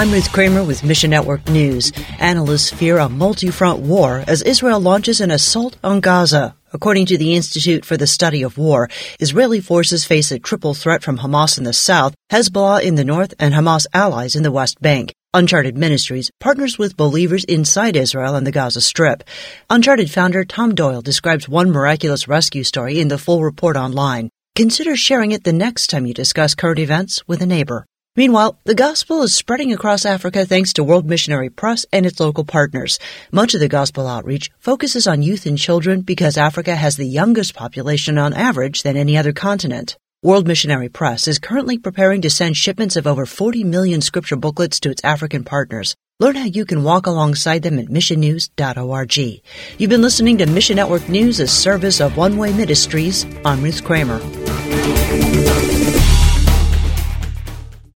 I'm Ruth Kramer with Mission Network News. Analysts fear a multi front war as Israel launches an assault on Gaza. According to the Institute for the Study of War, Israeli forces face a triple threat from Hamas in the south, Hezbollah in the north, and Hamas allies in the West Bank. Uncharted Ministries partners with believers inside Israel and the Gaza Strip. Uncharted founder Tom Doyle describes one miraculous rescue story in the full report online. Consider sharing it the next time you discuss current events with a neighbor. Meanwhile, the gospel is spreading across Africa thanks to World Missionary Press and its local partners. Much of the gospel outreach focuses on youth and children because Africa has the youngest population on average than any other continent. World Missionary Press is currently preparing to send shipments of over 40 million scripture booklets to its African partners. Learn how you can walk alongside them at missionnews.org. You've been listening to Mission Network News, a service of One Way Ministries. I'm Ruth Kramer.